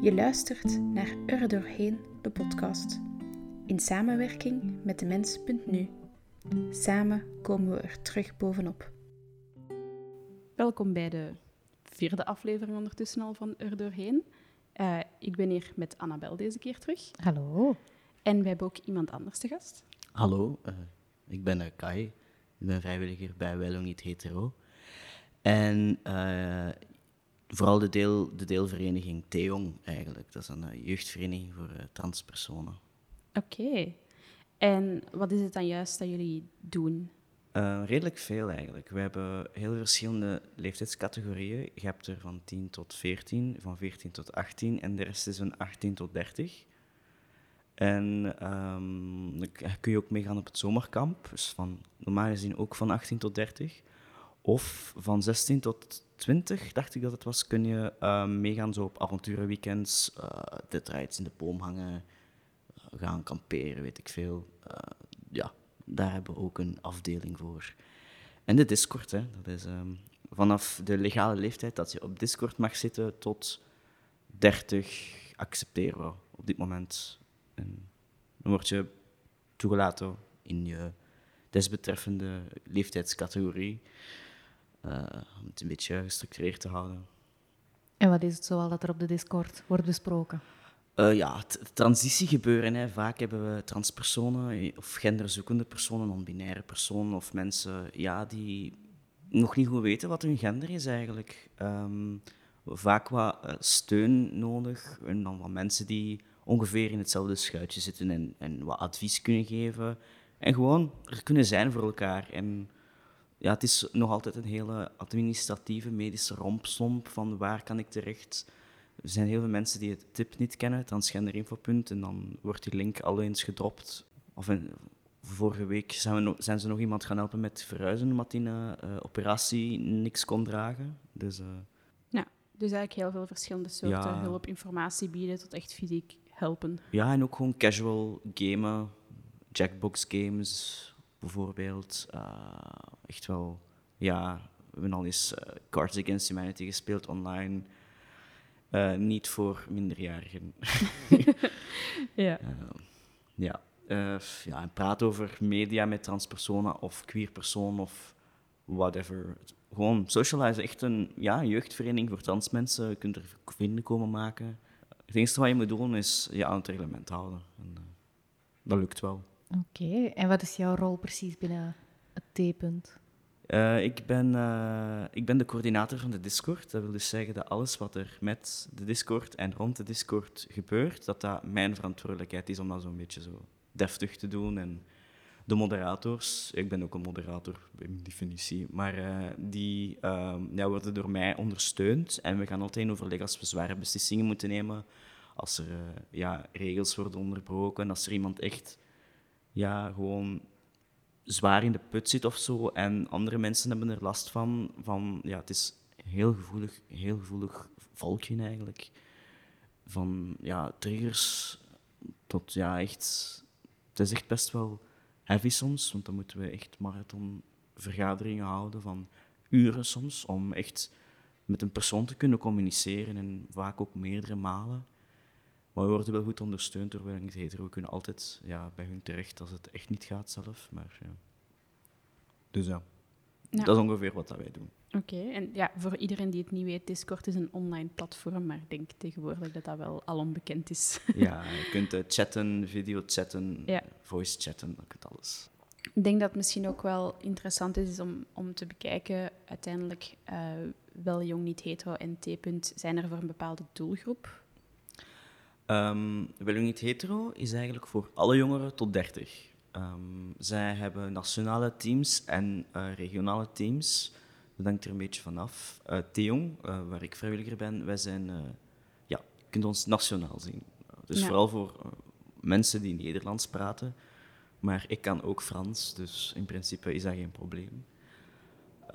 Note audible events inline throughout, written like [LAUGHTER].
Je luistert naar Er Doorheen, de podcast. In samenwerking met de mens.nu. Samen komen we er terug bovenop. Welkom bij de vierde aflevering ondertussen al van Er Doorheen. Uh, ik ben hier met Annabel deze keer terug. Hallo. En we hebben ook iemand anders te gast. Hallo, uh, ik ben uh, Kai. Ik ben vrijwilliger bij Wello Niet Hetero. En vooral de, deel, de deelvereniging Theong eigenlijk. Dat is een uh, jeugdvereniging voor uh, transpersonen. Oké. En wat is het dan juist dat jullie doen? Uh, redelijk veel eigenlijk. We hebben heel verschillende leeftijdscategorieën. Je hebt er van 10 tot 14, van 14 tot 18 en de rest is van 18 tot 30. En um, kun je ook meegaan op het zomerkamp, dus van, normaal gezien ook van 18 tot 30. Of van 16 tot 20, dacht ik dat het was, kun je uh, meegaan zo op avonturenweekends, uh, dit in de boom hangen, uh, gaan kamperen, weet ik veel. ja, daar hebben we ook een afdeling voor. En de Discord, hè, dat is um, vanaf de legale leeftijd dat je op Discord mag zitten tot 30 accepteren we op dit moment. En dan word je toegelaten in je desbetreffende leeftijdscategorie. Uh, om het een beetje gestructureerd te houden. En wat is het zoal dat er op de Discord wordt besproken? Uh, ja, het transitiegebeuren. Hè. Vaak hebben we transpersonen of genderzoekende personen, non-binaire personen of mensen ja, die nog niet goed weten wat hun gender is eigenlijk. Um, vaak wat uh, steun nodig en dan wat mensen die ongeveer in hetzelfde schuitje zitten en, en wat advies kunnen geven. En gewoon er kunnen zijn voor elkaar. En ja, het is nog altijd een hele administratieve, medische rompslomp van waar kan ik terecht. Er zijn heel veel mensen die het tip niet kennen, transgenderinfopunt, en dan wordt die link al eens gedropt. Of in, vorige week zijn, we zijn, ze nog iemand gaan helpen met verhuizen, omdat die uh, operatie niks kon dragen. Dus, uh, ja, dus eigenlijk heel veel verschillende soorten ja, hulp, informatie bieden tot echt fysiek helpen. Ja, en ook gewoon casual gamen, jackbox games, bijvoorbeeld. Uh, echt wel, ja, we hebben al eens uh, Cards Against Humanity gespeeld online. Uh, niet voor minderjarigen. [LAUGHS] ja. ja. ja, en praat over media met transpersonen of queer persoon of whatever. Gewoon socialize, echt een ja, jeugdvereniging voor transmensen. Je kunt er vrienden komen maken. Het enige wat je moet doen is je aan het reglement houden. En, dat lukt wel. Oké, en wat is jouw rol precies binnen het T-punt? Uh, ik, ben, uh, ik ben de coördinator van de Discord. Dat wil dus zeggen dat alles wat er met de Discord en rond de Discord gebeurt, dat dat mijn verantwoordelijkheid is om dat zo'n beetje zo deftig te doen. En de moderators, ik ben ook een moderator in definitie, maar uh, die ja, worden door mij ondersteund. En we gaan altijd in overleg als we zware beslissingen moeten nemen, als er ja, regels worden onderbroken, als er iemand echt ja, gewoon zwaar in de put zit of zo. En andere mensen hebben er last van. van ja, het is heel gevoelig, heel gevoelig volkje eigenlijk. Van ja, triggers tot ja, echt. Het is echt best wel heavy soms, want dan moeten we echt marathonvergaderingen houden van uren soms om echt met een persoon te kunnen communiceren en vaak ook meerdere malen. Maar we worden wel goed ondersteund door Hetero. We kunnen altijd ja, bij hun terecht als het echt niet gaat zelf. Maar, ja. Dus ja, dat is ongeveer wat dat wij doen. Oké, en ja, voor iedereen die het niet weet, Discord is een online platform, maar ik denk tegenwoordig dat dat wel al onbekend is. [LAUGHS] ja, je kunt uh, chatten, video chatten, ja. voice chatten, dat kunt alles. Ik denk dat het misschien ook wel interessant is om, om te bekijken, uiteindelijk, uh, wel jong, niet hetero en T-punt, zijn er voor een bepaalde doelgroep? Um, wel niet hetero is eigenlijk voor alle jongeren tot 30. Um, zij hebben nationale teams en uh, regionale teams. Dat hangt er een beetje vanaf. Uh, Theong, uh, waar ik vrijwilliger ben, wij zijn, ja, je kunt ons nationaal zien. Dus ja. vooral voor mensen die Nederlands praten. Maar ik kan ook Frans, dus in principe is dat geen probleem.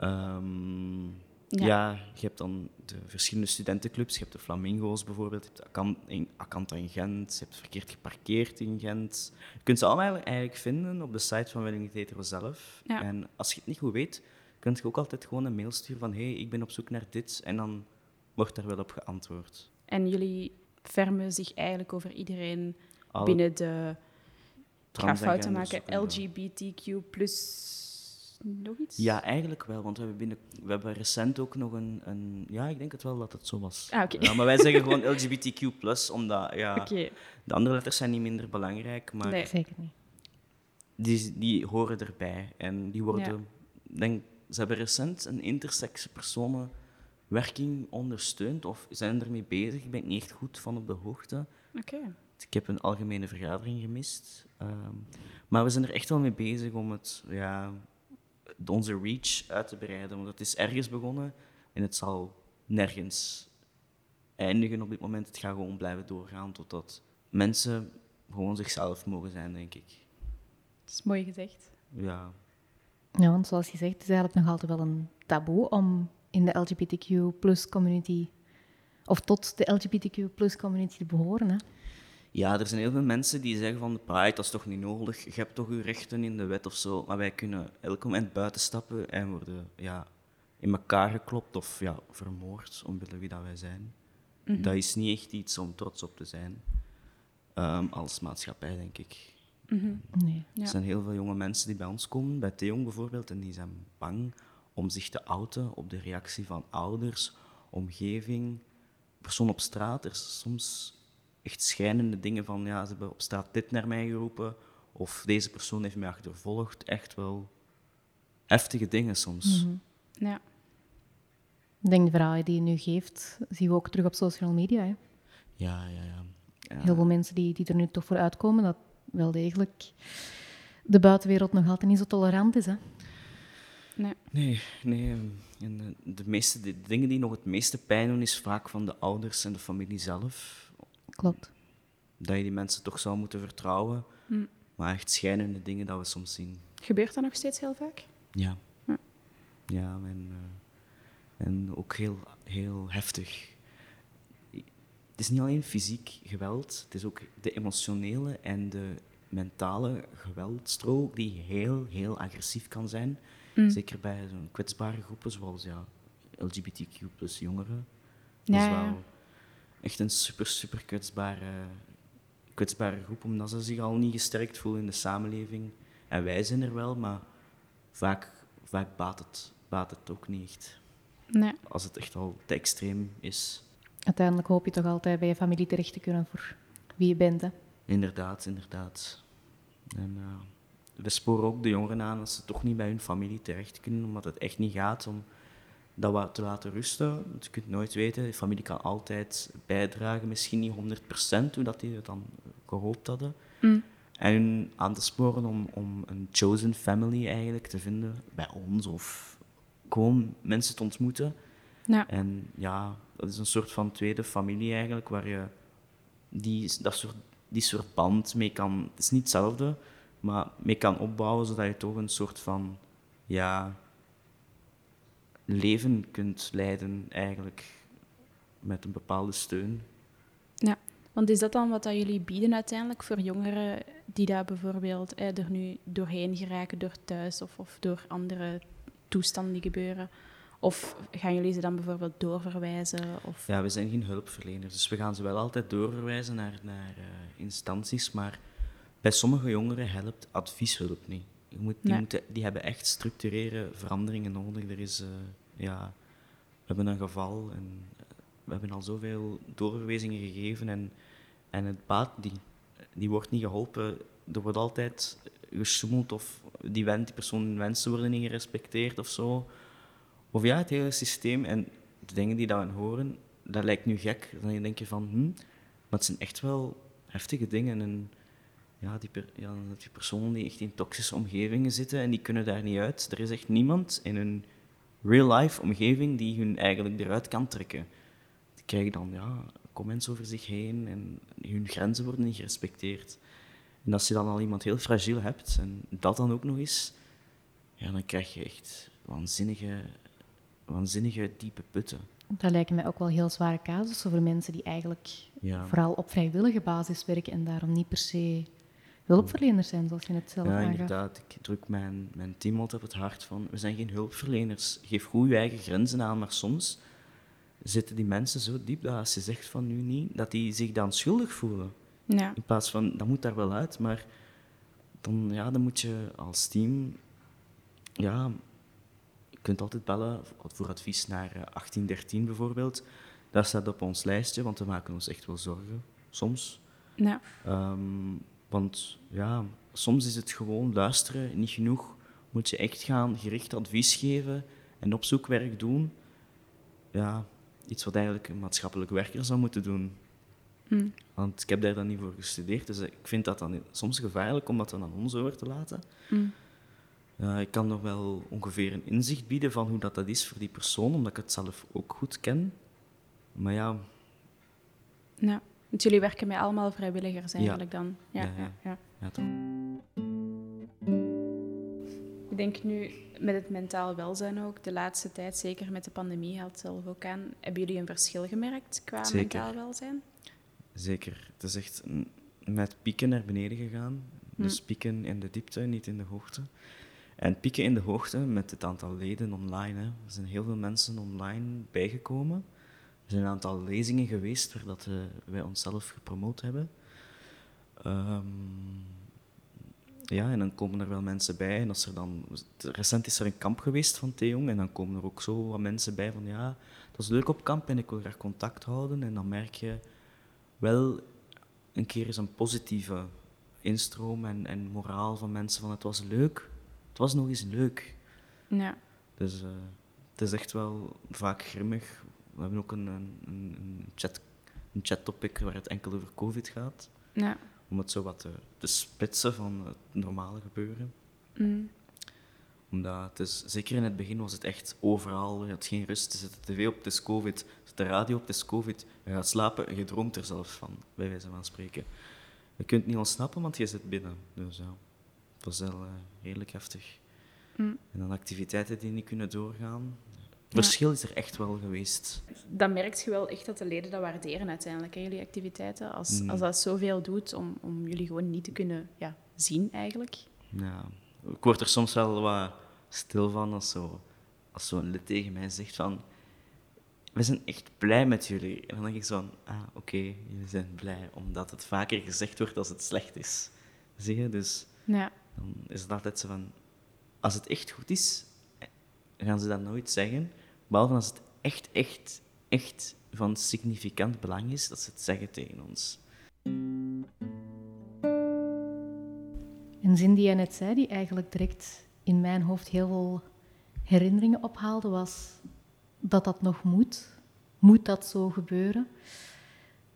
Um, ja. ja. je hebt dan de verschillende studentenclubs. Je hebt de Flamingo's bijvoorbeeld, je hebt Akanta in Gent, je hebt verkeerd geparkeerd in Gent. Je kunt ze allemaal eigenlijk vinden op de site van Welling Hetero zelf. Ja. En als je het niet goed weet, kun je ook altijd gewoon een mail sturen van hey, ik ben op zoek naar dit. En dan wordt daar wel op geantwoord. En jullie fermen zich eigenlijk over iedereen Alle binnen de... Ik ga fouten maken. LGBTQ plus nog iets? Ja, eigenlijk wel, want we hebben, binnen, we hebben recent ook nog een, een... Ja, ik denk het wel dat het zo was. Ah. Ja, maar wij zeggen gewoon LGBTQ+, omdat ja, Oké, de andere letters zijn niet minder belangrijk, maar Nee. Zeker niet. die, die horen erbij. En die worden... Ja. Denk, ze hebben recent een intersex personenwerking ondersteund, of zijn ermee bezig. Ik ben niet echt goed van op de hoogte. oké. Ik heb een algemene vergadering gemist. Ehm, maar we zijn er echt wel mee bezig om het, ja, onze reach uit te breiden. Want het is ergens begonnen en het zal nergens eindigen op dit moment. Het gaat gewoon blijven doorgaan totdat mensen gewoon zichzelf mogen zijn, denk ik. Dat is mooi gezegd. Ja, Ja, want zoals je zegt, het is eigenlijk nog altijd wel een taboe om in de LGBTQ plus community, of tot de LGBTQ plus community te behoren. Hè? Ja, er zijn heel veel mensen die zeggen van de Pride, dat is toch niet nodig, je hebt toch je rechten in de wet of zo. Maar wij kunnen elk moment buiten stappen en worden ja, in elkaar geklopt of ja, vermoord omwille wie dat wij zijn. Dat is niet echt iets om trots op te zijn, ehm, als maatschappij, denk ik. Nee. Ja. Er zijn heel veel jonge mensen die bij ons komen, bij Theon bijvoorbeeld, en die zijn bang om zich te outen op de reactie van ouders, omgeving, persoon op straat. Er is soms echt schijnende dingen van, ja, ze hebben op straat dit naar mij geroepen, of deze persoon heeft mij achtervolgd. Echt wel heftige dingen soms. Ja. Ik denk de verhalen die je nu geeft, zien we ook terug op social media. Hè? Ja, ja, ja. ja. Heel veel mensen die, die er nu toch voor uitkomen, dat wel degelijk de buitenwereld nog altijd niet zo tolerant is. Hè? Nee. Nee, nee. En de, de meeste, de dingen die nog het meeste pijn doen, is vaak van de ouders en de familie zelf. Klopt. Dat je die mensen toch zou moeten vertrouwen. Maar echt schijnende dingen dat we soms zien. Gebeurt dat nog steeds heel vaak? Ja. Ja. Ja, en, eh, en ook heel, heel heftig. Het is niet alleen fysiek geweld, het is ook de emotionele en de mentale geweldstrook die heel, heel agressief kan zijn. Zeker bij zo'n kwetsbare groepen zoals ja, LGBTQ plus jongeren. Dat Ja, is wel echt een super, super kwetsbare, kwetsbare groep, omdat ze zich al niet gesterkt voelen in de samenleving. En wij zijn er wel, maar vaak, vaak baat, het, baat het ook niet echt. Nee. Als het echt al te extreem is. Uiteindelijk hoop je toch altijd bij je familie terecht te kunnen voor wie je bent. Hè? Inderdaad, inderdaad. En eh, we sporen ook de jongeren aan dat ze toch niet bij hun familie terecht kunnen, omdat het echt niet gaat om dat wat te laten rusten. Want je kunt nooit weten, de familie kan altijd bijdragen, misschien niet 100% hoe dat die het dan gehoopt hadden. Mm. En aan te sporen om, om een chosen family eigenlijk te vinden bij ons of gewoon mensen te ontmoeten. Ja. En ja, dat is een soort van tweede familie eigenlijk, waar je die, dat soort, die soort band mee kan... Het is niet hetzelfde, maar mee kan opbouwen, zodat je toch een soort van... Ja, leven kunt leiden eigenlijk met een bepaalde steun. Ja, want is dat dan wat dat jullie bieden uiteindelijk voor jongeren die daar bijvoorbeeld eh, er nu doorheen geraken door thuis of, of door andere toestanden die gebeuren? Of gaan jullie ze dan bijvoorbeeld doorverwijzen? Of... Ja, we zijn geen hulpverleners, dus we gaan ze wel altijd doorverwijzen naar, naar eh, instanties, maar bij sommige jongeren helpt advieshulp niet. Je moet, die, Nee. moeten, die hebben echt structurele veranderingen nodig. Er is, eh, ja, we hebben een geval en eh, we hebben al zoveel doorverwijzingen gegeven en, en het baat die, die wordt niet geholpen. Er wordt altijd gesjoemeld of die, wen, die persoon wensen worden niet gerespecteerd of zo. Of ja, het hele systeem en de dingen die daarin horen, dat lijkt nu gek. Dan denk je van, hm, maar het zijn echt wel heftige dingen. En ja, die, ja, die personen die echt in toxische omgevingen zitten en die kunnen daar niet uit. Er is echt niemand in hun real-life omgeving die hun eigenlijk eruit kan trekken. Die krijgen dan ja, comments over zich heen en hun grenzen worden niet gerespecteerd. En als je dan al iemand heel fragiel hebt en dat dan ook nog eens, ja, dan krijg je echt waanzinnige, waanzinnige diepe putten. Dat lijken mij ook wel heel zware casussen voor mensen die eigenlijk Ja. vooral op vrijwillige basis werken en daarom niet per se hulpverleners zijn, zoals je net zelf Ja, aangaf. inderdaad. Ik druk mijn, mijn team altijd op het hart van, we zijn geen hulpverleners. Geef goed je eigen grenzen aan, maar soms zitten die mensen zo diep dat als je zegt van nu niet, dat die zich dan schuldig voelen. Ja. In plaats van, dat moet daar wel uit, maar dan, ja, dan moet je als team, ja, je kunt altijd bellen voor advies naar eh, 1813 bijvoorbeeld. Dat staat op ons lijstje, want we maken ons echt wel zorgen, soms. Ja. Ehm, want ja, soms is het gewoon luisteren niet genoeg. Moet je echt gaan gericht advies geven en opzoekwerk doen. Ja, iets wat eigenlijk een maatschappelijk werker zou moeten doen. Hm. Want ik heb daar dan niet voor gestudeerd, dus ik vind dat dan soms gevaarlijk om dat dan aan ons over te laten. Hm. Ja, ik kan nog wel ongeveer een inzicht bieden van hoe dat, dat is voor die persoon, omdat ik het zelf ook goed ken. Maar ja, Ja. Want jullie werken met allemaal vrijwilligers eigenlijk dan? Ja, Ja, ja. ja. Toch. Ik denk nu met het mentaal welzijn ook, de laatste tijd, zeker met de pandemie, haalt zelf ook aan. Hebben jullie een verschil gemerkt qua Zeker. mentaal welzijn? Zeker. Het is echt met pieken naar beneden gegaan. Dus pieken in de diepte, niet in de hoogte. En pieken in de hoogte met het aantal leden online. Hè. Er zijn heel veel mensen online bijgekomen. Er zijn een aantal lezingen geweest waar dat, eh, wij onszelf gepromoot hebben. Ehm, ja, en dan komen er wel mensen bij. En als er dan, recent is er een kamp geweest van Theong. En dan komen er ook zo wat mensen bij van ja, dat is leuk op kamp en ik wil graag contact houden. En dan merk je wel een keer eens een positieve instroom en, en moraal van mensen van het was leuk. Het was nog eens leuk. Ja. Dus eh, het is echt wel vaak grimmig. We hebben ook een, een, een, chat, een chattopic waar het enkel over COVID gaat. Ja. Om het zo wat te, te spitsen van het normale gebeuren. Hm. Omdat het is, zeker in het begin was het echt overal. Je had geen rust. Je zet de tv op, het is COVID. Je zet de radio op, het is COVID. Je gaat slapen en je droomt er zelfs van, bij wijze van spreken. Je kunt niet ontsnappen, want je zit binnen. Dus ja, het was wel eh, redelijk heftig. Hm. En dan activiteiten die niet kunnen doorgaan. Verschil is er echt wel geweest. Dan merk je wel echt dat de leden dat waarderen uiteindelijk, hè, jullie activiteiten. Als, Mm. als dat zoveel doet om, om jullie gewoon niet te kunnen ja, zien eigenlijk. Ja, ik word er soms wel wat stil van als, zo, als zo'n lid tegen mij zegt van... We zijn echt blij met jullie. En dan denk ik zo van... Ah, oké, jullie zijn blij. Omdat het vaker gezegd wordt als het slecht is. Zie je? Dus Ja. dan is het altijd zo van... Als het echt goed is, gaan ze dat nooit zeggen. Behalve als het echt, echt, echt van significant belang is, dat ze het zeggen tegen ons. Een zin die jij net zei, die eigenlijk direct in mijn hoofd heel veel herinneringen ophaalde, was dat dat nog moet. Moet dat zo gebeuren?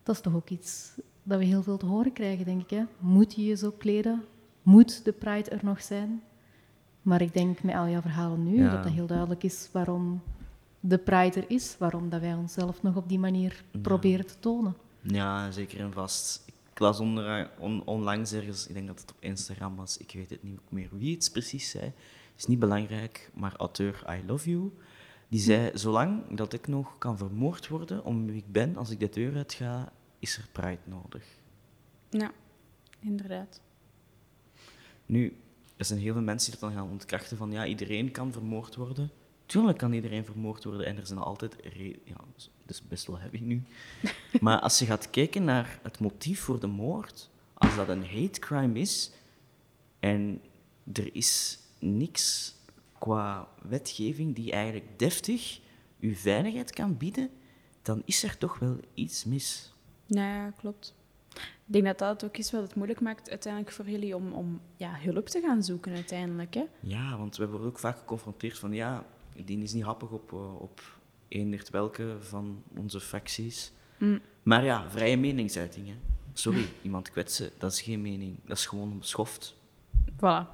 Dat is toch ook iets dat we heel veel te horen krijgen, denk ik. Hè? Moet je je zo kleden? Moet de Pride er nog zijn? Maar ik denk met al jouw verhalen nu Ja. dat dat heel duidelijk is waarom de Pride er is, waarom dat wij onszelf nog op die manier proberen te tonen. Ja, zeker en vast. Ik las onder, on- onlangs ergens, ik denk dat het op Instagram was, ik weet het niet meer wie het precies zei. is niet belangrijk, maar auteur I Love You, die zei, zolang dat ik nog kan vermoord worden om wie ik ben, als ik de deur uit ga, is er pride nodig. ja, inderdaad. Nu, er zijn heel veel mensen die dat dan gaan ontkrachten van, ja, iedereen kan vermoord worden. Tuurlijk kan iedereen vermoord worden en er zijn altijd... Ja, dat is best wel heavy nu. [LAUGHS] Maar als je gaat kijken naar het motief voor de moord, als dat een hate crime is en er is niks qua wetgeving die eigenlijk deftig uw veiligheid kan bieden, dan is er toch wel iets mis. Ja, klopt. Ik denk dat dat ook is wat het moeilijk maakt uiteindelijk voor jullie om, om ja, hulp te gaan zoeken uiteindelijk. Hè? Ja, want we worden ook vaak geconfronteerd van ja, die is niet happig op, eh, op eendert welke van onze facties. Mm. Maar ja, vrije meningsuiting. Hè. Sorry, iemand kwetsen, dat is geen mening. Dat is gewoon beschoft. Voilà.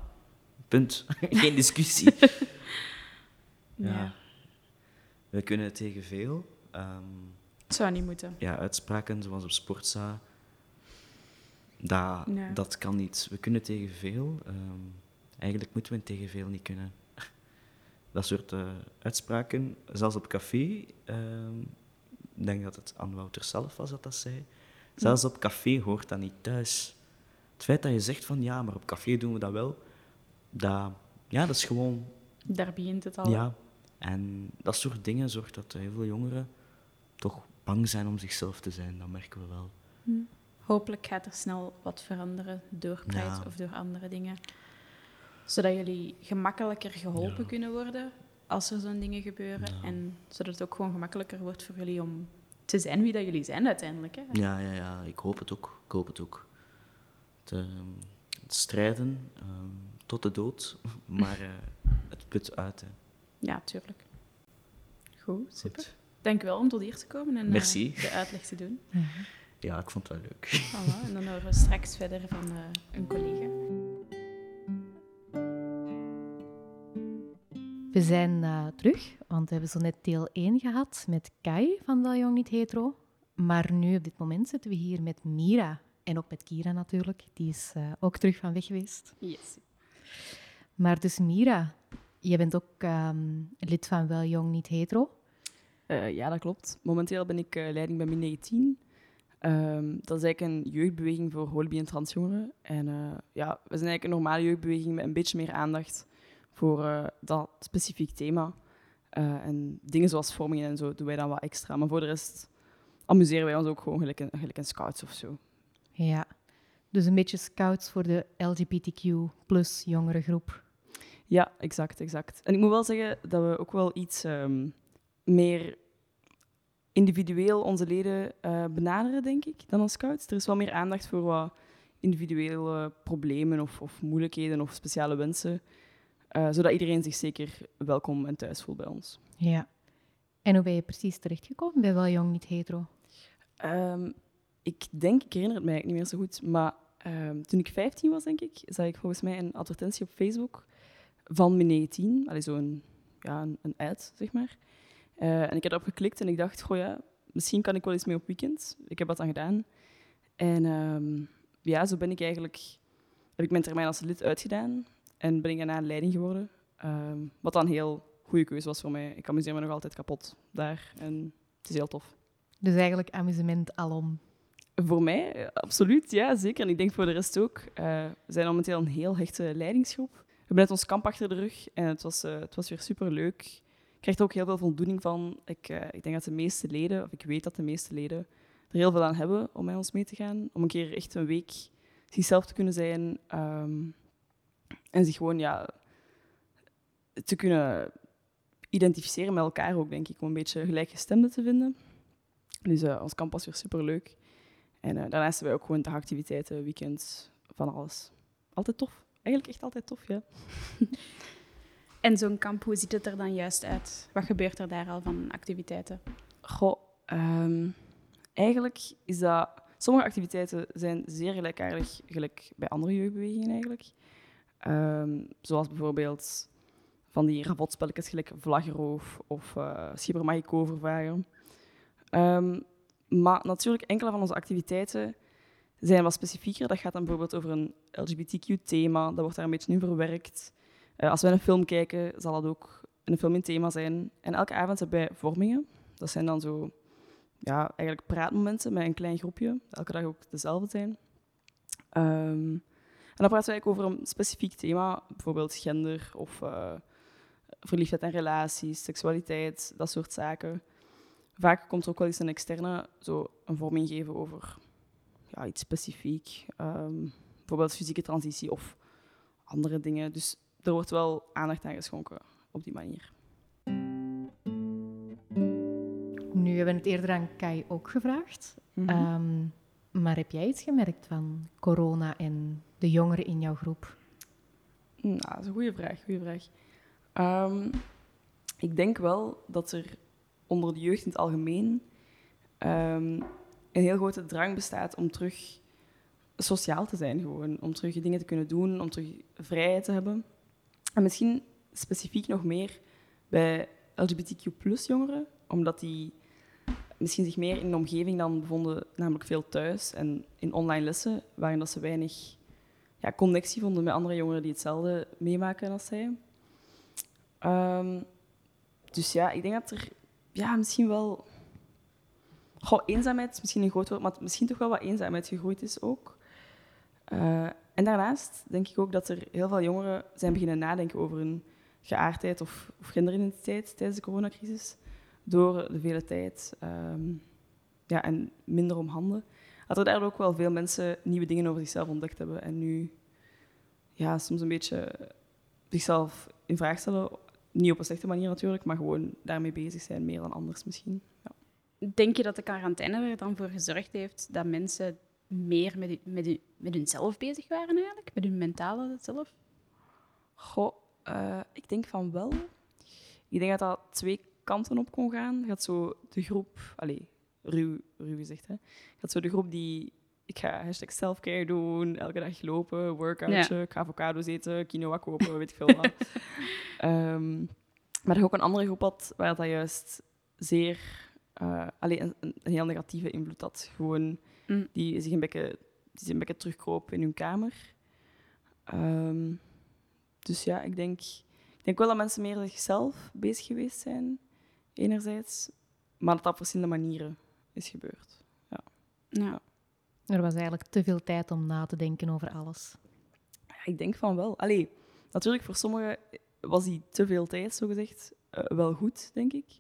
Punt. [LAUGHS] geen discussie. [LAUGHS] Ja. ja. We kunnen tegen veel. Ehm, Het zou niet moeten. ja, uitspraken zoals op Sportza, dat, dat kan niet. We kunnen tegen veel. ehm, eigenlijk moeten we tegen veel niet kunnen. Dat soort eh, uitspraken, zelfs op café, ehm, ik denk dat het Anne Wouter zelf was dat dat zei, zelfs op café hoort dat niet thuis. Het feit dat je zegt van ja, maar op café doen we dat wel, dat, ja, dat is gewoon Daar begint het al. ja, en dat soort dingen zorgt dat heel veel jongeren toch bang zijn om zichzelf te zijn. Dat merken we wel. Hm. Hopelijk gaat er snel wat veranderen door Pride Ja. of door andere dingen. Zodat jullie gemakkelijker geholpen Ja. kunnen worden als er zo'n dingen gebeuren. Ja. En zodat het ook gewoon gemakkelijker wordt voor jullie om te zijn wie dat jullie zijn uiteindelijk. Hè? Ja, ja, ja, ik hoop het ook. Ik hoop het ook. Het, ehm, het strijden ehm, tot de dood, [LAUGHS] maar eh, het put uit. Hè. Ja, tuurlijk. Goed, super. Goed. Dank wel om tot hier te komen en eh, de uitleg te doen. Ja, ik vond het wel leuk. Voilà, en dan horen we straks verder van eh, een collega. We zijn eh, terug, want we hebben zo net deel 1 gehad met Kai van Wel Jong Niet Hetero. Maar nu op dit moment zitten we hier met Mira en ook met Kira natuurlijk. Die is eh, ook terug van weg geweest. Yes. Maar dus Mira, je bent ook ehm, lid van Wel Jong Niet Hetero. Eh, ja, dat klopt. Momenteel ben ik leiding bij Min 19. Ehm, dat is eigenlijk een jeugdbeweging voor holibi en transjongeren. En ja, we zijn eigenlijk een normale jeugdbeweging met een beetje meer aandacht voor eh, dat specifiek thema. Eh, en dingen zoals vormingen en zo doen wij dan wat extra. Maar voor de rest amuseren wij ons ook gewoon gelijk een, gelijk een scouts of zo. Ja, dus een beetje scouts voor de LGBTQ plus jongere groep. Ja, exact, exact. En ik moet wel zeggen dat we ook wel iets ehm, meer individueel onze leden eh, benaderen, denk ik, dan als scouts. Er is wel meer aandacht voor wat individuele problemen of, of moeilijkheden of speciale wensen, eh, zodat iedereen zich zeker welkom en thuis voelt bij ons. Ja. En hoe ben je precies terechtgekomen bij Wel Jong Niet Hetero? Ehm, ik denk, ik herinner het mij niet meer zo goed, maar ehm, toen ik 15 was, denk ik, zag ik volgens mij een advertentie op Facebook van Min 19. Allee, zo'n ja, een, een ad, zeg maar. Eh, en ik heb erop geklikt en ik dacht, goh ja, misschien kan ik wel eens mee op weekend. Ik heb dat dan gedaan. En ehm, ja, zo ben ik eigenlijk, heb ik mijn termijn als lid uitgedaan en ben ik daarna leiding geworden. Ehm, wat dan een heel goede keuze was voor mij. Ik amuseer me nog altijd kapot daar en het is heel tof. Dus eigenlijk amusement alom. Voor mij, absoluut, ja, zeker. En ik denk voor de rest ook. Eh, we zijn momenteel een heel hechte leidingsgroep. We hebben net ons kamp achter de rug en het was, eh, het was weer superleuk. Ik krijg er ook heel veel voldoening van. Ik, eh, ik denk dat de meeste leden, of ik weet dat de meeste leden, er heel veel aan hebben om met ons mee te gaan. Om een keer echt een week zichzelf te kunnen zijn ehm, en zich gewoon ja, te kunnen identificeren met elkaar ook, denk ik. Om een beetje gelijkgestemden te vinden. Dus eh, ons kamp was weer superleuk. En eh, daarnaast hebben wij ook gewoon dagactiviteiten, weekends, van alles. Altijd tof. Eigenlijk echt altijd tof, ja. [LAUGHS] En zo'n kamp, hoe ziet het er dan juist uit? Wat gebeurt er daar al van activiteiten? Goh, ehm, eigenlijk is dat... Sommige activiteiten zijn zeer gelijkaardig gelijk bij andere jeugdbewegingen eigenlijk. Ehm, zoals bijvoorbeeld van die rabotspelletjes gelijk Vlaggeroof of eh Schipper. Ehm, maar natuurlijk, enkele van onze activiteiten zijn wat specifieker. Dat gaat dan bijvoorbeeld over een LGBTQ-thema. Dat wordt daar een beetje in verwerkt. Eh, als we een film kijken, zal dat ook een film in thema zijn. En elke avond hebben wij vormingen. Dat zijn dan zo, ja, eigenlijk praatmomenten met een klein groepje. Elke dag ook dezelfde zijn. Ehm, dan praten we eigenlijk over een specifiek thema. Bijvoorbeeld gender of eh, verliefdheid en relaties, seksualiteit, dat soort zaken. Vaak komt er ook wel eens een externe zo een vorming geven over ja, iets specifiek. Ehm, bijvoorbeeld fysieke transitie of andere dingen. Dus er wordt wel aandacht aan geschonken op die manier. Nu hebben we het eerder aan Kai ook gevraagd. Mhm. Ehm, maar heb jij iets gemerkt van corona en de jongeren in jouw groep? Nou, dat is een goede vraag. Goeie vraag. Ehm, ik denk wel dat er onder de jeugd in het algemeen ehm, een heel grote drang bestaat om terug sociaal te zijn. Gewoon. Om terug dingen te kunnen doen, om terug vrijheid te hebben. En misschien specifiek nog meer bij LGBTQ jongeren, omdat die misschien zich meer in een omgeving dan bevonden, namelijk veel thuis en in online lessen, waarin dat ze weinig ja, connectie vonden met andere jongeren die hetzelfde meemaken als zij. Ehm, dus ja, ik denk dat er ja, misschien wel... Goh, eenzaamheid is misschien een groot woord, maar misschien toch wel wat eenzaamheid gegroeid is ook. Eh, en daarnaast denk ik ook dat er heel veel jongeren zijn beginnen nadenken over hun geaardheid of, of genderidentiteit tijdens de coronacrisis. door de vele tijd ehm, ja, en minder om handen, dat er daardoor ook wel veel mensen nieuwe dingen over zichzelf ontdekt hebben. En nu ja, soms een beetje zichzelf in vraag stellen. Niet op een slechte manier natuurlijk, maar gewoon daarmee bezig zijn, meer dan anders misschien. Ja. Denk je dat de quarantaine er dan voor gezorgd heeft dat mensen meer met, met, met hunzelf bezig waren eigenlijk? Met hun mentale zelf? Goh, eh, ik denk van wel. Ik denk dat dat twee kanten op kon gaan. Je had zo de groep, allee, ruw, ruw gezegd, hè. Je had zo de groep die, ik ga hashtag selfcare doen, elke dag lopen, workoutje, ik ga avocado's eten, quinoa kopen, weet ik veel wat. [LAUGHS] Ehm, maar je ook een andere groep had waar dat juist zeer, eh allee, een, een heel negatieve invloed had. Gewoon Mm. die zich een beetje, die zich een beetje terugkroop in hun kamer. Ehm, dus ja, ik denk, ik denk wel dat mensen meer zichzelf bezig geweest zijn, enerzijds, maar dat op verschillende manieren is gebeurd. Ja. Er was eigenlijk te veel tijd om na te denken over alles. Ja, ik denk van wel. Allee, natuurlijk, voor sommigen was die te veel tijd, zogezegd, eh wel goed, denk ik.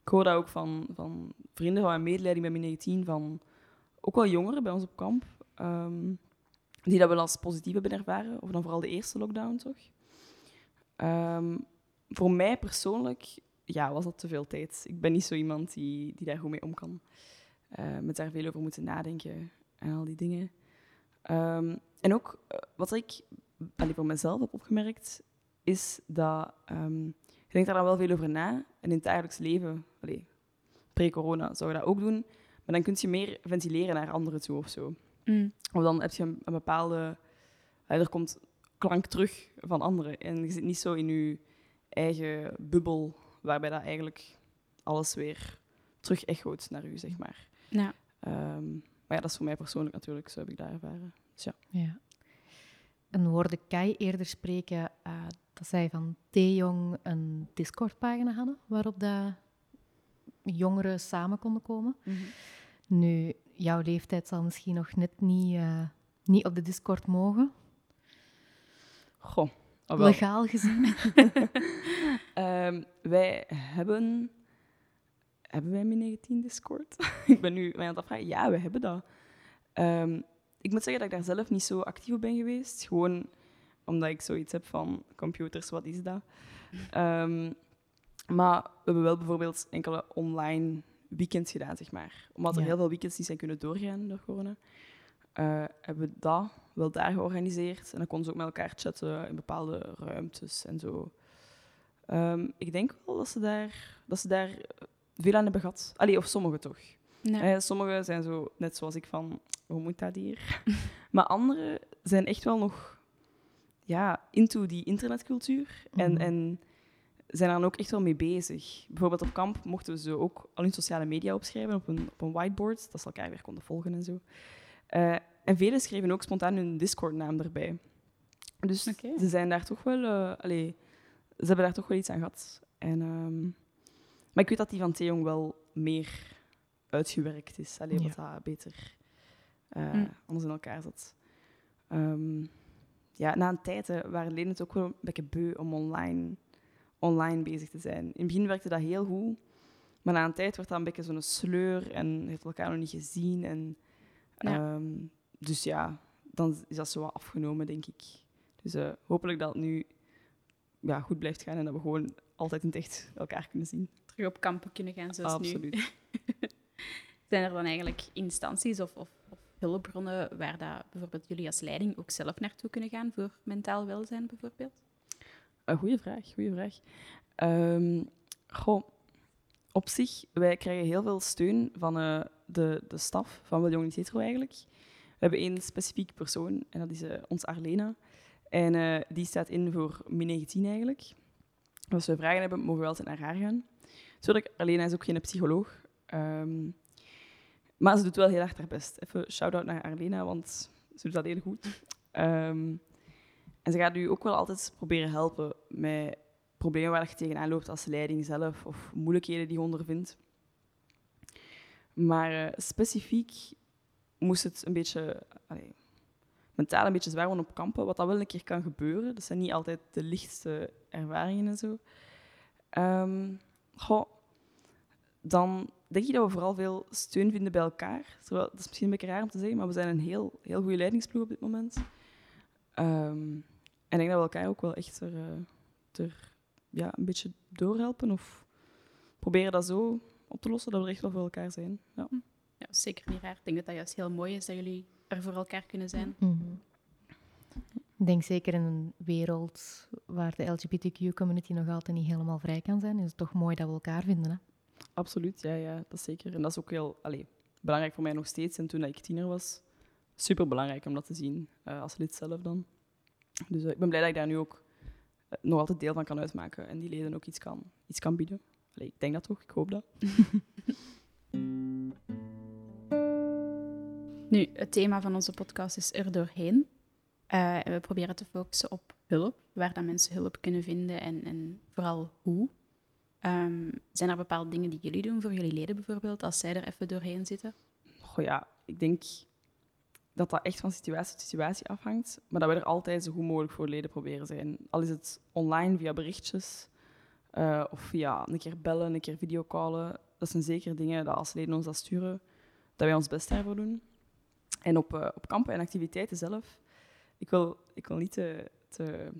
Ik hoor dat ook van, van vrienden van mijn medeleiding bij min 19, van ook wel jongeren bij ons op kamp, ehm, die dat wel als positief hebben ervaren, of dan vooral de eerste lockdown, toch? Ehm, voor mij persoonlijk ja, was dat te veel tijd. Ik ben niet zo iemand die, die daar goed mee om kan. Eh, met daar veel over moeten nadenken en al die dingen. Ehm, en ook eh, wat ik allee, voor mezelf heb opgemerkt, is dat ehm, je denkt daar dan wel veel over na. En in het dagelijks leven, pre-corona, zou je dat ook doen. Maar dan kun je meer ventileren naar anderen toe of zo. Mm. Of dan heb je een, een bepaalde... allee, er komt klank terug van anderen. En je zit niet zo in je eigen bubbel, waarbij dat eigenlijk alles weer terug echoot naar u, zeg maar. Ja. Ehm, maar ja, dat is voor mij persoonlijk natuurlijk, zo heb ik dat ervaren. Dus ja. Ja. En hoorde Kai eerder spreken eh, dat zij van Taeyong een Discord-pagina hadden, waarop dat jongeren samen konden komen. Nu, jouw leeftijd zal misschien nog net niet, eh, niet op de Discord mogen, Goh. oh legaal gezien. [LAUGHS] Ehm, wij hebben... Hebben wij min 19 Discord? [LAUGHS] ik ben nu mij aan het afvragen. Ja, we hebben dat. Ehm, ik moet zeggen dat ik daar zelf niet zo actief op ben geweest. Gewoon omdat ik zoiets heb van computers, wat is dat? Ehm, maar we hebben wel bijvoorbeeld enkele online weekends gedaan, zeg maar. Omdat er Ja. heel veel weekends niet zijn kunnen doorgaan door corona. eh, hebben we dat wel daar georganiseerd. En dan konden ze ook met elkaar chatten in bepaalde ruimtes en zo. Ehm, ik denk wel dat ze daar, dat ze daar veel aan hebben gehad. Allee, of sommigen toch. Ja. Eh, sommigen zijn zo, net zoals ik, van hoe moet dat hier? [LAUGHS] maar anderen zijn echt wel nog ja, into die internetcultuur. En, Mhm. en zijn dan ook echt wel mee bezig. Bijvoorbeeld op kamp mochten we ze ook al hun sociale media opschrijven op een, op een whiteboard, dat ze elkaar weer konden volgen en zo. Eh, en velen schreven ook spontaan hun Discord-naam erbij. Dus ze zijn daar toch wel... allee, ze hebben daar toch wel iets aan gehad. En, ehm, maar ik weet dat die van Theong wel meer uitgewerkt is. Alleen wat dat beter eh, Mm. anders in elkaar zat. Ehm, ja, na een tijd hè, waren leden het ook wel een beetje beu om online, online bezig te zijn. In het begin werkte dat heel goed. Maar na een tijd werd dat een beetje zo'n sleur en heeft elkaar nog niet gezien. En, Ja. ehm, dus ja, dan is dat zo wat afgenomen, denk ik. Dus eh, hopelijk dat het nu ja, goed blijft gaan en dat we gewoon altijd in het echt elkaar kunnen zien. Terug op kampen kunnen gaan zoals nu. Absoluut. [LAUGHS] Zijn er dan eigenlijk instanties of, of, of hulpbronnen waar dat bijvoorbeeld jullie als leiding ook zelf naartoe kunnen gaan voor mentaal welzijn bijvoorbeeld? Een goede vraag, goede vraag. Ehm, goh, op zich, wij krijgen heel veel steun van eh, de, de staf van Niet Hetero eigenlijk. We hebben één specifiek persoon en dat is eh, ons Arlena. En eh, die staat in voor min 19 eigenlijk. Als we vragen hebben, mogen we altijd naar haar gaan. Natuurlijk, Arlena is ook geen psycholoog. ehm, maar ze doet wel heel erg haar best. Even shout-out naar Arlena, want ze doet dat heel goed. Ehm, en ze gaat u ook wel altijd proberen helpen met problemen waar je tegenaan loopt als leiding zelf of moeilijkheden die je ondervindt. Maar eh, specifiek moest het een beetje mentaal een beetje zwaar op kampen, wat dat wel een keer kan gebeuren. Dat zijn niet altijd de lichtste ervaringen en zo. Goh, dan denk ik dat we vooral veel steun vinden bij elkaar. Terwijl, dat is misschien een beetje raar om te zeggen, maar we zijn een heel, heel goede leidingsploeg op dit moment. Ehm, en ik denk dat we elkaar ook wel echt er, eh, er ja, een beetje doorhelpen of proberen dat zo op te lossen, dat we echt wel voor elkaar zijn. Ja. Ja, zeker niet raar. Ik denk dat dat juist heel mooi is dat jullie er voor elkaar kunnen zijn. Mhm. Ik denk zeker in een wereld waar de LGBTQ-community nog altijd niet helemaal vrij kan zijn, is het toch mooi dat we elkaar vinden. Hè? Absoluut, ja, ja, dat is zeker. En dat is ook heel allee, belangrijk voor mij nog steeds. En toen ik tiener was, super belangrijk om dat te zien, uh, als lid zelf dan. Dus uh, ik ben blij dat ik daar nu ook uh, nog altijd deel van kan uitmaken en die leden ook iets kan, iets kan bieden. Allee, ik denk dat toch, ik hoop dat. [LAUGHS] nu, het thema van onze podcast is er doorheen. we proberen te focussen op hulp, waar dat mensen hulp kunnen vinden en, en vooral hoe. Um, zijn er bepaalde dingen die jullie doen voor jullie leden bijvoorbeeld, als zij er even doorheen zitten? Goh ja, ik denk dat dat echt van situatie tot situatie afhangt, maar dat we er altijd zo goed mogelijk voor leden proberen zijn. Al is het online via berichtjes uh, of via een keer bellen, een keer videocallen. Dat zijn zeker dingen dat als leden ons dat sturen, dat wij ons best daarvoor doen. En op, uh, op kampen en activiteiten zelf, ik wil, ik wil niet te, te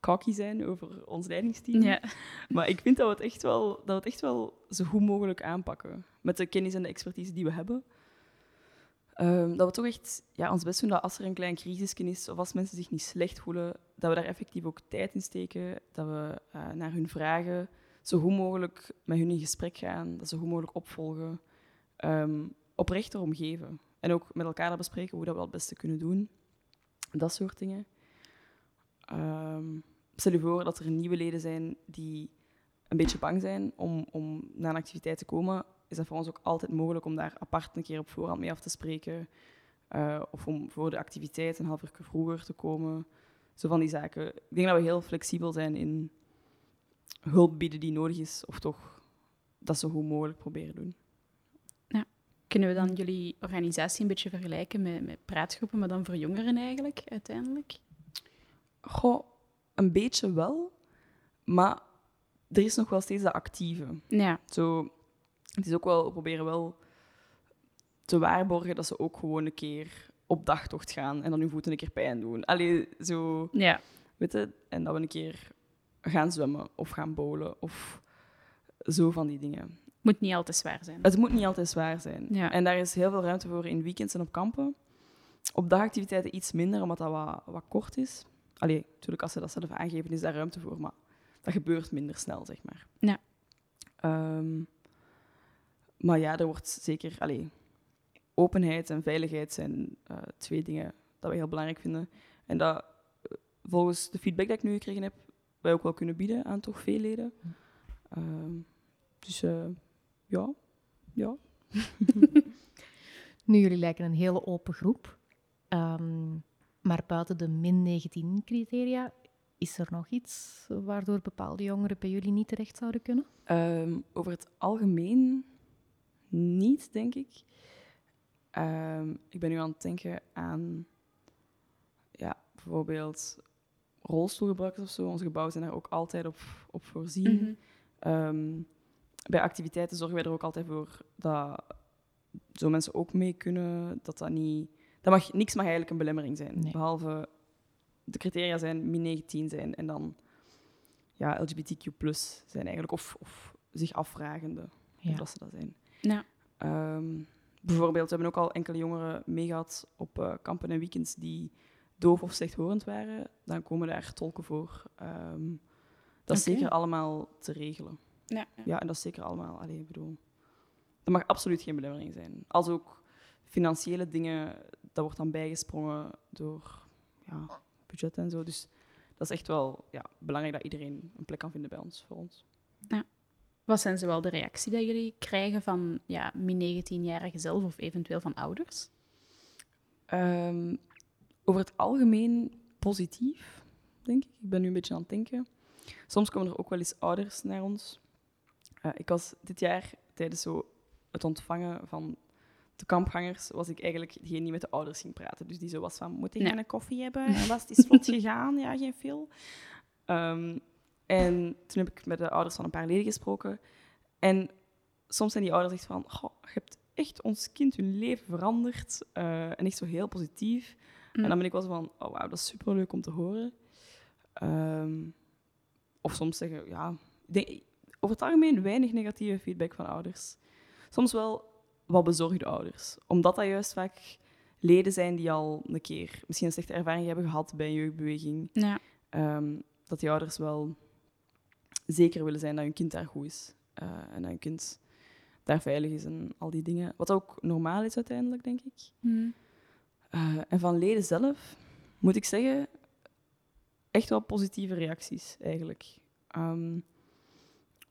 cocky zijn over ons leidingsteam. Ja. Maar ik vind dat we, het echt wel, dat we het echt wel zo goed mogelijk aanpakken. Met de kennis en de expertise die we hebben. Um, dat we toch echt ja, ons best doen dat als er een klein crisisje is of als mensen zich niet slecht voelen, dat we daar effectief ook tijd in steken. Dat we uh, naar hun vragen zo goed mogelijk met hun in gesprek gaan. Dat ze zo goed mogelijk opvolgen. Um, oprecht erom geven. En ook met elkaar bespreken hoe dat we dat het beste kunnen doen. Dat soort dingen. Um, stel je voor dat er nieuwe leden zijn die een beetje bang zijn om, om naar een activiteit te komen, is dat voor ons ook altijd mogelijk om daar apart een keer op voorhand mee af te spreken. Uh, of om voor de activiteit een half uur vroeger te komen. Zo van die zaken. Ik denk dat we heel flexibel zijn in hulp bieden die nodig is, of toch dat zo goed mogelijk proberen doen. Kunnen we dan jullie organisatie een beetje vergelijken met, met praatgroepen, maar dan voor jongeren eigenlijk, uiteindelijk? Goh, een beetje wel, maar er is nog wel steeds dat actieve. Ja. Zo, het is ook wel, we proberen wel te waarborgen dat ze ook gewoon een keer op dagtocht gaan en dan hun voeten een keer pijn doen. Allee, zo... Ja. Weet je? En dat we een keer gaan zwemmen of gaan bowlen of zo van die dingen. Het moet niet altijd zwaar zijn. Het moet niet altijd zwaar zijn. Ja. En daar is heel veel ruimte voor in weekends en op kampen. Op dagactiviteiten iets minder, omdat dat wat, wat kort is. Allee, natuurlijk, als ze dat zelf aangeven, is daar ruimte voor, maar dat gebeurt minder snel, zeg maar. Ja. Um, maar ja, er wordt zeker... Allee, openheid en veiligheid zijn uh, twee dingen dat we heel belangrijk vinden. En dat uh, volgens de feedback dat ik nu gekregen heb, wij ook wel kunnen bieden aan toch veel leden. Um, dus uh, ja, ja. [LAUGHS] nu, jullie lijken een hele open groep. Um, maar buiten de min 19 criteria, is er nog iets waardoor bepaalde jongeren bij jullie niet terecht zouden kunnen? Um, over het algemeen niet, denk ik. Um, ik ben nu aan het denken aan ja, bijvoorbeeld rolstoelgebruikers of zo. Onze gebouwen zijn daar ook altijd op, op voorzien. Mm -hmm. um, bij activiteiten zorgen wij er ook altijd voor dat zo mensen ook mee kunnen. Dat dat niet dat mag, niks mag eigenlijk een belemmering zijn. Nee. Behalve de criteria zijn min 19 zijn en dan ja, LGBTQ zijn eigenlijk. Of, of zich afvragende ja. of dat ze dat zijn. Ja. Um, bijvoorbeeld, we hebben ook al enkele jongeren meegehad op uh, kampen en weekends die doof of slechthorend waren. Dan komen daar tolken voor. Um, dat is zeker allemaal te regelen. Ja. Ja, en dat is zeker allemaal... Allee, ik bedoel... Dat mag absoluut geen belemmering zijn. Als ook financiële dingen, dat wordt dan bijgesprongen door ja, budget en zo. Dus dat is echt wel ja, belangrijk dat iedereen een plek kan vinden bij ons, voor ons. Wat zijn zowel de reactie dat jullie krijgen van ja, min 19-jarigen zelf of eventueel van ouders? Um, over het algemeen positief, denk ik. Ik ben nu een beetje aan het denken. Soms komen er ook wel eens ouders naar ons. Uh, ik was dit jaar tijdens zo het ontvangen van de kampgangers, was ik eigenlijk degene die met de ouders ging praten. Dus die zo was van, moet ik een koffie hebben? En was het is vlot [LAUGHS] gegaan? Ja, geen veel. Um, en toen heb ik met de ouders van een paar leden gesproken. En soms zijn die ouders echt van, "Goh, je hebt echt ons kind hun leven veranderd. eh, en echt zo heel positief. Mm. En dan ben ik wel zo van, oh wauw, dat is superleuk om te horen. Ehm, of soms zeggen, ja, ik denk, over het algemeen weinig negatieve feedback van ouders. Soms wel wat bezorgde ouders. Omdat dat juist vaak leden zijn die al een keer misschien een slechte ervaring hebben gehad bij een jeugdbeweging. Ja. Ehm, dat die ouders wel zeker willen zijn dat hun kind daar goed is. Eh, en dat hun kind daar veilig is en al die dingen. Wat ook normaal is uiteindelijk, denk ik. Mm. Eh, en van leden zelf moet ik zeggen, echt wel positieve reacties eigenlijk. Ehm,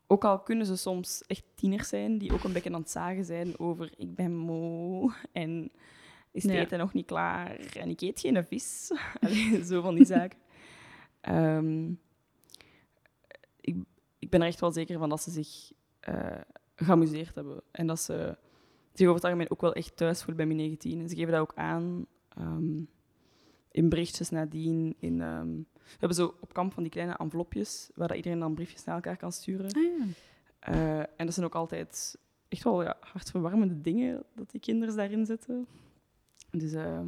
ook al kunnen ze soms echt tieners zijn die ook een beetje aan het zagen zijn over ik ben moe en is het Ja. eten nog niet klaar en ik eet geen vis. [LAUGHS] Allee, zo van die zaken. Ehm, ik, ik ben er echt wel zeker van dat ze zich eh, geamuseerd hebben en dat ze zich over het algemeen ook wel echt thuis voelen bij min 19. En ze geven dat ook aan ehm, in berichtjes nadien. In, ehm, we hebben zo op kamp van die kleine envelopjes waar dat iedereen dan briefjes naar elkaar kan sturen. Ah, ja. Eh, en dat zijn ook altijd echt wel ja, hartverwarmende dingen dat die kinderen daarin zetten. Dus ehm,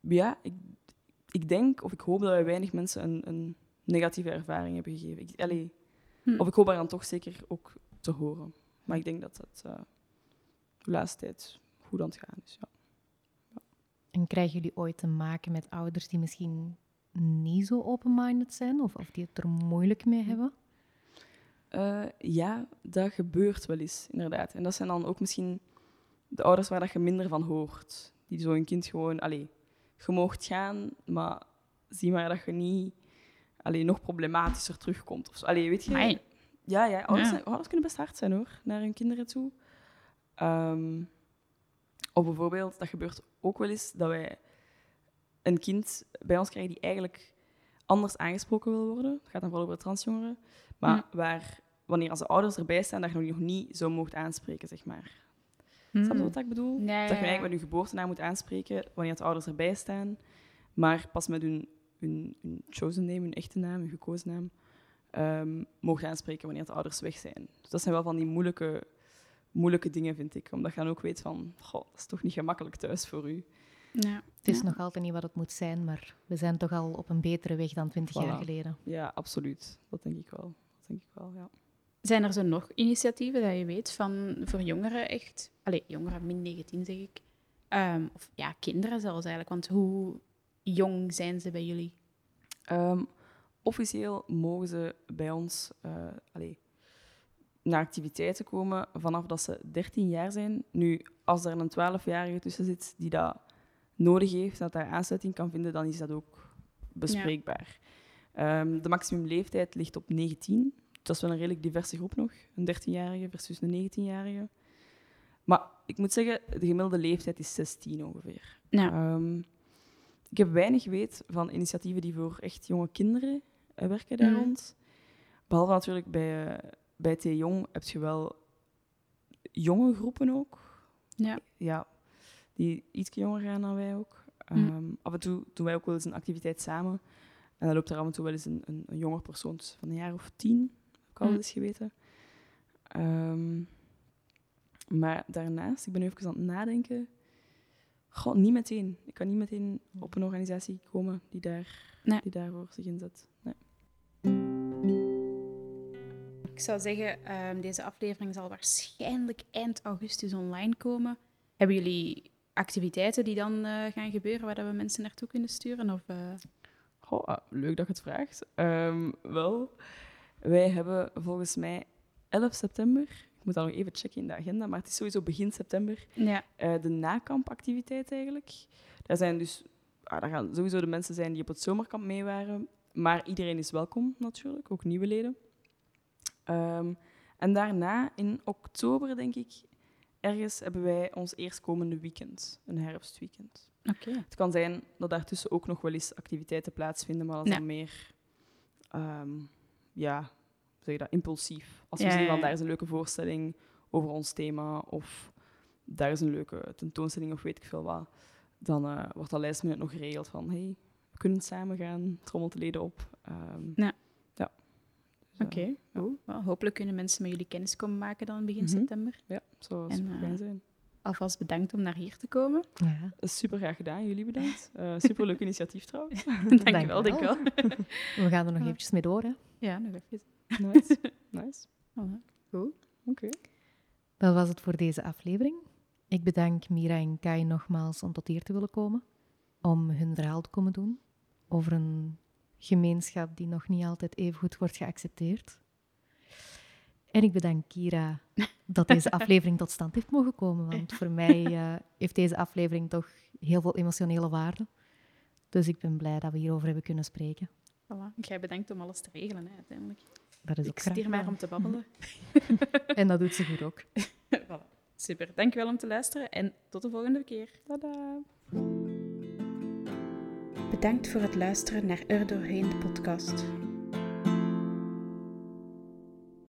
ja, ik, ik denk of ik hoop dat wij weinig mensen een, een negatieve ervaring hebben gegeven. Ik, allee, Hm. Of ik hoop er dan toch zeker ook te horen. Maar ik denk dat het eh, de laatste tijd goed aan het gaan is. Ja. En krijgen jullie ooit te maken met ouders die misschien niet zo open-minded zijn of, of die het er moeilijk mee hebben? Eh, ja, dat gebeurt wel eens, inderdaad. En dat zijn dan ook misschien de ouders waar dat je minder van hoort. Die zo een kind gewoon, allee, je moogt gaan, maar zie maar dat je niet allee, nog problematischer terugkomt. Of zo. Allee, weet je? Amai. Ja, ja, ouders, Ja. Zijn, ouders kunnen best hard zijn hoor, naar hun kinderen toe. Ehm, of bijvoorbeeld, dat gebeurt ook wel eens, dat wij een kind bij ons krijgen die eigenlijk anders aangesproken wil worden. Het gaat dan vooral over transjongeren. Maar waar, wanneer als de ouders erbij staan, dat je nog niet zo mocht aanspreken, zeg maar. Mm. Snap je wat ik bedoel? Ja, Dat je eigenlijk met je geboortenaam moet aanspreken wanneer de ouders erbij staan. Maar pas met hun, hun, hun chosen name, hun echte naam, hun gekozen naam, ehm mogen aanspreken wanneer de ouders weg zijn. Dus dat zijn wel van die moeilijke, moeilijke dingen, vind ik. Omdat je dan ook weet van, goh, dat is toch niet gemakkelijk thuis voor u. Ja. Het is Ja. nog altijd niet wat het moet zijn, maar we zijn toch al op een betere weg dan 20 jaar Voilà. geleden. Ja, absoluut. Dat denk ik wel. Dat denk ik wel, ja. Zijn er zo nog initiatieven dat je weet van voor jongeren echt? Allee, jongeren min 19 zeg ik. Ehm, of ja, kinderen zelfs eigenlijk. Want hoe jong zijn ze bij jullie? Ehm, officieel mogen ze bij ons eh, allee, naar activiteiten komen vanaf dat ze 13 jaar zijn. Nu, als er een 12-jarige tussen zit die dat nodig heeft, dat daar aansluiting kan vinden, dan is dat ook bespreekbaar. Ehm, de maximumleeftijd ligt op 19. Dat is wel een redelijk diverse groep nog. Een 13-jarige versus een 19-jarige. Maar ik moet zeggen, de gemiddelde leeftijd is 16 ongeveer. Ja. Ehm, ik heb weinig weet van initiatieven die voor echt jonge kinderen eh, werken daar Mhm. rond. Behalve natuurlijk bij, eh, bij T Jong heb je wel jonge groepen ook. Ja. Ja, die iets jonger gaan dan wij ook. Mhm. Ehm, Af en toe doen wij ook wel eens een activiteit samen. En dan loopt er af en toe wel eens een, een, een jonger persoon van een jaar of tien, heb ik al wel eens geweten. Ehm, maar daarnaast, ik ben nu even aan het nadenken. Goh, niet meteen. Ik kan niet meteen op een organisatie komen die, daar, Nee. die daarvoor zich inzet. Nee. Ik zou zeggen, ehm, deze aflevering zal waarschijnlijk eind augustus online komen. Hebben jullie activiteiten die dan eh, gaan gebeuren waar dat we mensen naartoe kunnen sturen? Of, eh, Goh, ah, leuk dat je het vraagt. Ehm, wel, wij hebben volgens mij 11 september, ik moet dat nog even checken in de agenda, maar het is sowieso begin september, Ja. eh, de nakampactiviteit eigenlijk. Daar zijn dus, ah, daar gaan sowieso de mensen zijn die op het zomerkamp mee waren, maar iedereen is welkom natuurlijk, ook nieuwe leden. Ehm, en daarna, in oktober denk ik, ergens hebben wij ons eerstkomende weekend, een herfstweekend. Oké. Het kan zijn dat daartussen ook nog wel eens activiteiten plaatsvinden, maar dat is dan meer, ehm, ja, zeg je dat, impulsief. Als we Ja, zien van daar is een leuke voorstelling over ons thema, of daar is een leuke tentoonstelling of weet ik veel wat, dan eh, wordt dat lijst nog geregeld van hey, we kunnen samen gaan, trommelt de leden op. Ehm, Ja. ja. Oké, goed. Wel, hopelijk kunnen mensen met jullie kennis komen maken dan begin Mhm. september. Ja, zou En, super fijn eh, zijn. Alvast bedankt om naar hier te komen. Ja. Super graag gedaan, jullie bedankt. Eh super leuk initiatief trouwens. [LAUGHS] Dankjewel, dankjewel. [LAUGHS] We gaan er nog eventjes mee door. Hè. Ja, nog even. Nice. [LAUGHS] nice. Voilà. Oké. Dat was het voor deze aflevering. Ik bedank Mira en Kai nogmaals om tot hier te willen komen. Om hun verhaal te komen doen over een gemeenschap die nog niet altijd even goed wordt geaccepteerd. En ik bedank Kira dat deze aflevering tot stand heeft mogen komen. Want voor mij eh, heeft deze aflevering toch heel veel emotionele waarde. Dus ik ben blij dat we hierover hebben kunnen spreken. Voilà. Jij bedankt om alles te regelen, hè, uiteindelijk. Dat is Ik ook zit hier maar om te babbelen. [LAUGHS] En dat doet ze goed ook. [LAUGHS] voilà. Super, dankjewel om te luisteren en tot de volgende keer. Tada. Bedankt voor het luisteren naar Er Doorheen de podcast.